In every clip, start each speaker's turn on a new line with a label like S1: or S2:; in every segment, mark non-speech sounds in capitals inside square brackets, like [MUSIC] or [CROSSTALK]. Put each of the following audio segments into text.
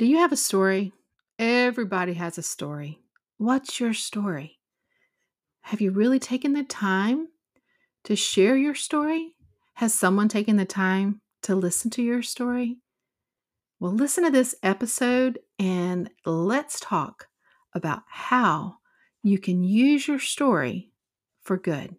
S1: Do you have a story? Everybody has a story. What's your story? Have you really taken the time to share your story? Has someone taken the time to listen to your story? Well, listen to this episode and let's talk about how you can use your story for good.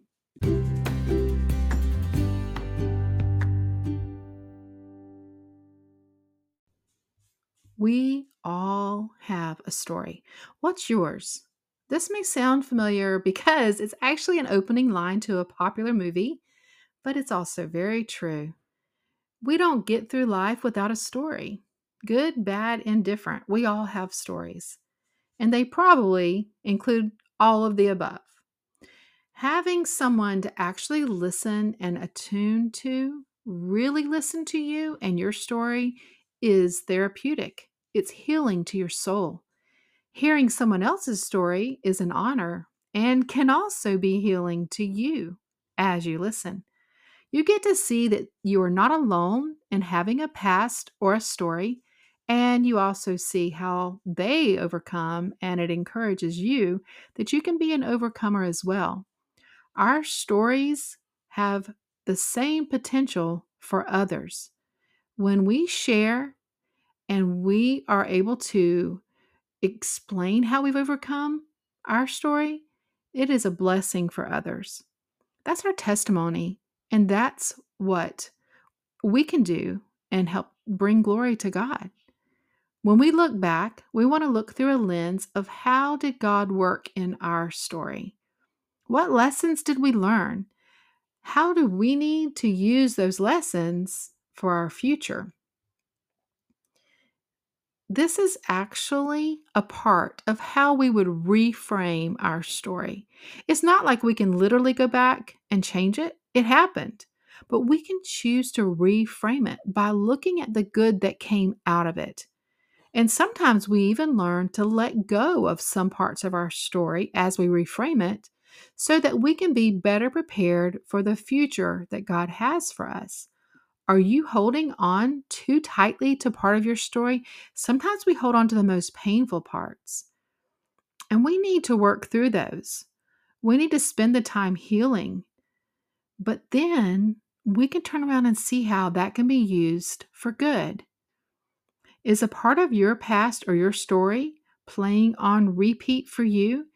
S1: We all have a story. What's yours? This may sound familiar [LAUGHS] because it's actually an opening line to a popular movie, but it's also very true. We don't get through life without a story. Good, bad, indifferent. We all have stories. And they probably include all of the above. Having someone to actually listen and attune to, really listen to you and your story, is therapeutic. It's healing to your soul. Hearing someone else's story is an honor and can also be healing to you as you listen. You get to see that you are not alone in having a past or a story, and you also see how they overcome, and it encourages you that you can be an overcomer as well. Our stories have the same potential for others. When we share and we are able to explain how we've overcome our story, it is a blessing for others. That's our testimony. And that's what we can do and help bring glory to God. When we look back, we want to look through a lens of how did God work in our story? What lessons did we learn? How do we need to use those lessons for our future? This is actually a part of how we would reframe our story. It's not like we can literally go back and change it, it happened. But we can choose to reframe it by looking at the good that came out of it. And sometimes we even learn to let go of some parts of our story as we reframe it so that we can be better prepared for the future that God has for us. Are you holding on too tightly to part of your story? Sometimes we hold on to the most painful parts. And we need to work through those. We need to spend the time healing. But then we can turn around and see how that can be used for good. Is a part of your past or your story playing on repeat for you?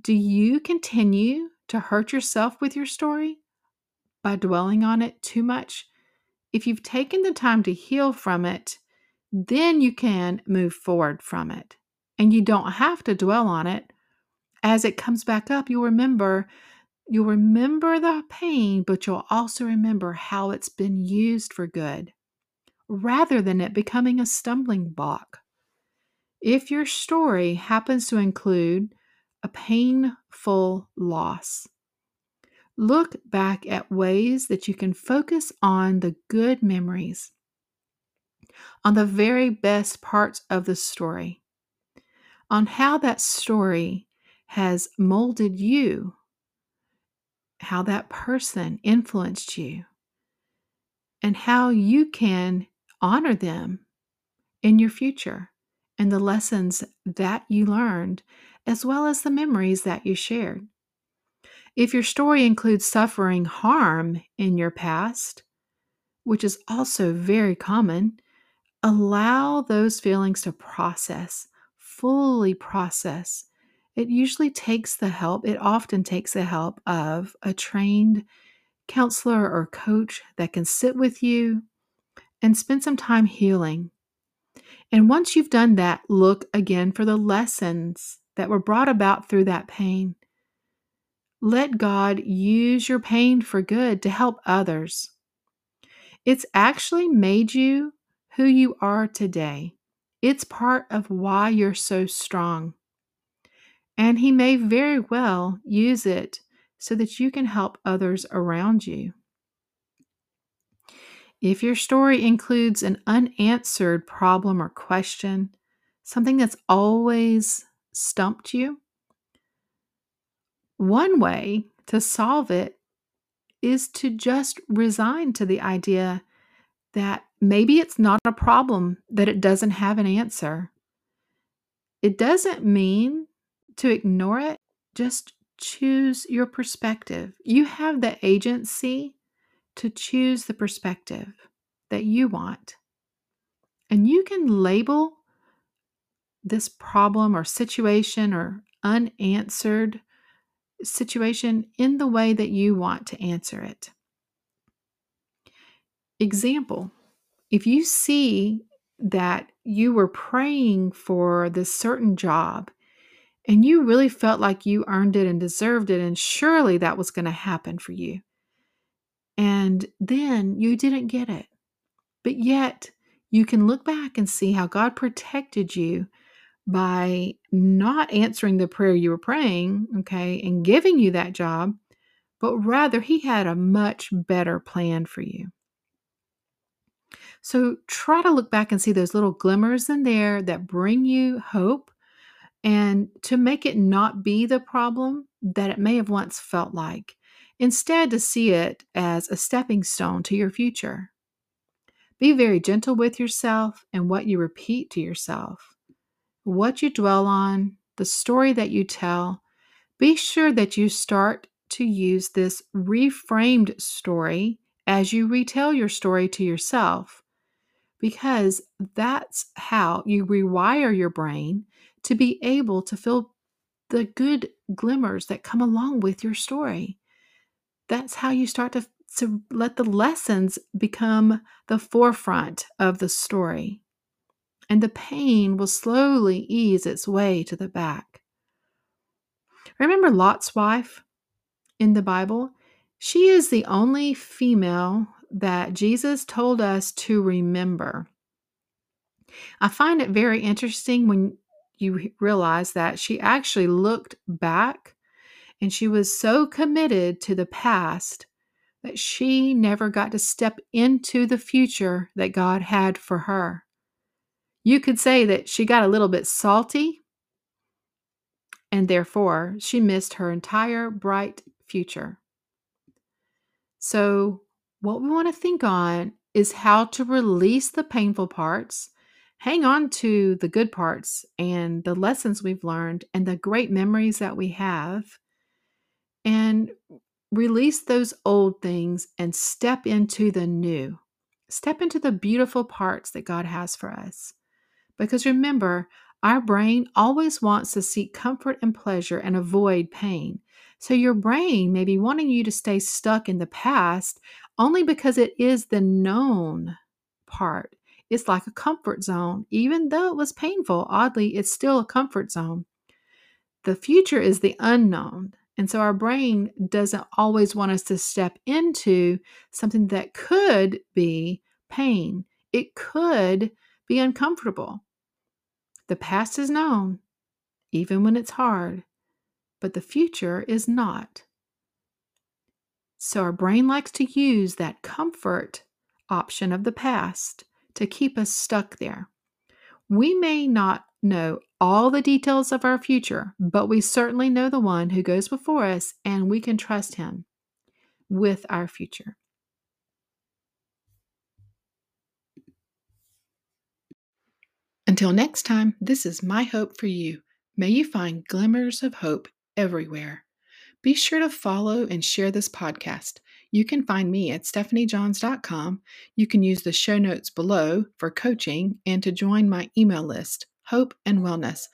S1: Do you continue to hurt yourself with your story? By dwelling on it too much, if you've taken the time to heal from it, then you can move forward from it. And you don't have to dwell on it. As it comes back up, you'll remember you'll remember the pain, but you'll also remember how it's been used for good rather than it becoming a stumbling block. If your story happens to include a painful loss, Look back at ways that you can focus on the good memories, on the very best parts of the story, on how that story has molded you, how that person influenced you, and how you can honor them in your future and the lessons that you learned, as well as the memories that you shared. If your story includes suffering harm in your past, which is also very common, allow those feelings to process, fully process. It usually takes the help, it often takes the help of a trained counselor or coach that can sit with you and spend some time healing. And once you've done that, look again for the lessons that were brought about through that pain. Let God use your pain for good to help others. It's actually made you who you are today. It's part of why you're so strong. And He may very well use it so that you can help others around you. If your story includes an unanswered problem or question, something that's always stumped you, one way to solve it is to just resign to the idea that maybe it's not a problem that it doesn't have an answer. It doesn't mean to ignore it, just choose your perspective. You have the agency to choose the perspective that you want. And you can label this problem or situation or unanswered situation in the way that you want to answer it. Example if you see that you were praying for this certain job and you really felt like you earned it and deserved it, and surely that was going to happen for you, and then you didn't get it, but yet you can look back and see how God protected you by not answering the prayer you were praying, okay, and giving you that job, but rather He had a much better plan for you. So try to look back and see those little glimmers in there that bring you hope and to make it not be the problem that it may have once felt like. Instead, to see it as a stepping stone to your future. Be very gentle with yourself and what you repeat to yourself what you dwell on, the story that you tell, be sure that you start to use this reframed story as you retell your story to yourself, because that's how you rewire your brain to be able to feel the good glimmers that come along with your story. That's how you start to, to let the lessons become the forefront of the story and the pain will slowly ease its way to the back. Remember Lot's wife in the Bible? She is the only female that Jesus told us to remember. I find it very interesting when you realize that she actually looked back and she was so committed to the past that she never got to step into the future that God had for her. You could say that she got a little bit salty, and therefore she missed her entire bright future. So, what we want to think on is how to release the painful parts, hang on to the good parts and the lessons we've learned and the great memories that we have, and release those old things and step into the new. Step into the beautiful parts that God has for us. Because remember, our brain always wants to seek comfort and pleasure and avoid pain. So your brain may be wanting you to stay stuck in the past only because it is the known part. It's like a comfort zone. Even though it was painful, oddly, it's still a comfort zone. The future is the unknown. And so our brain doesn't always want us to step into something that could be pain. It could be uncomfortable. The past is known, even when it's hard, but the future is not. So our brain likes to use that comfort option of the past to keep us stuck there. We may not know all the details of our future, but we certainly know the one who goes before us and we can trust him with our future. Until next time, this is my hope for you. May you find glimmers of hope everywhere. Be sure to follow and share this podcast. You can find me at stephaniejohns.com. You can use the show notes below for coaching and to join my email list, Hope and Wellness.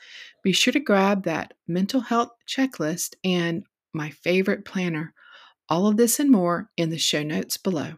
S1: Be sure to grab that mental health checklist and my favorite planner. All of this and more in the show notes below.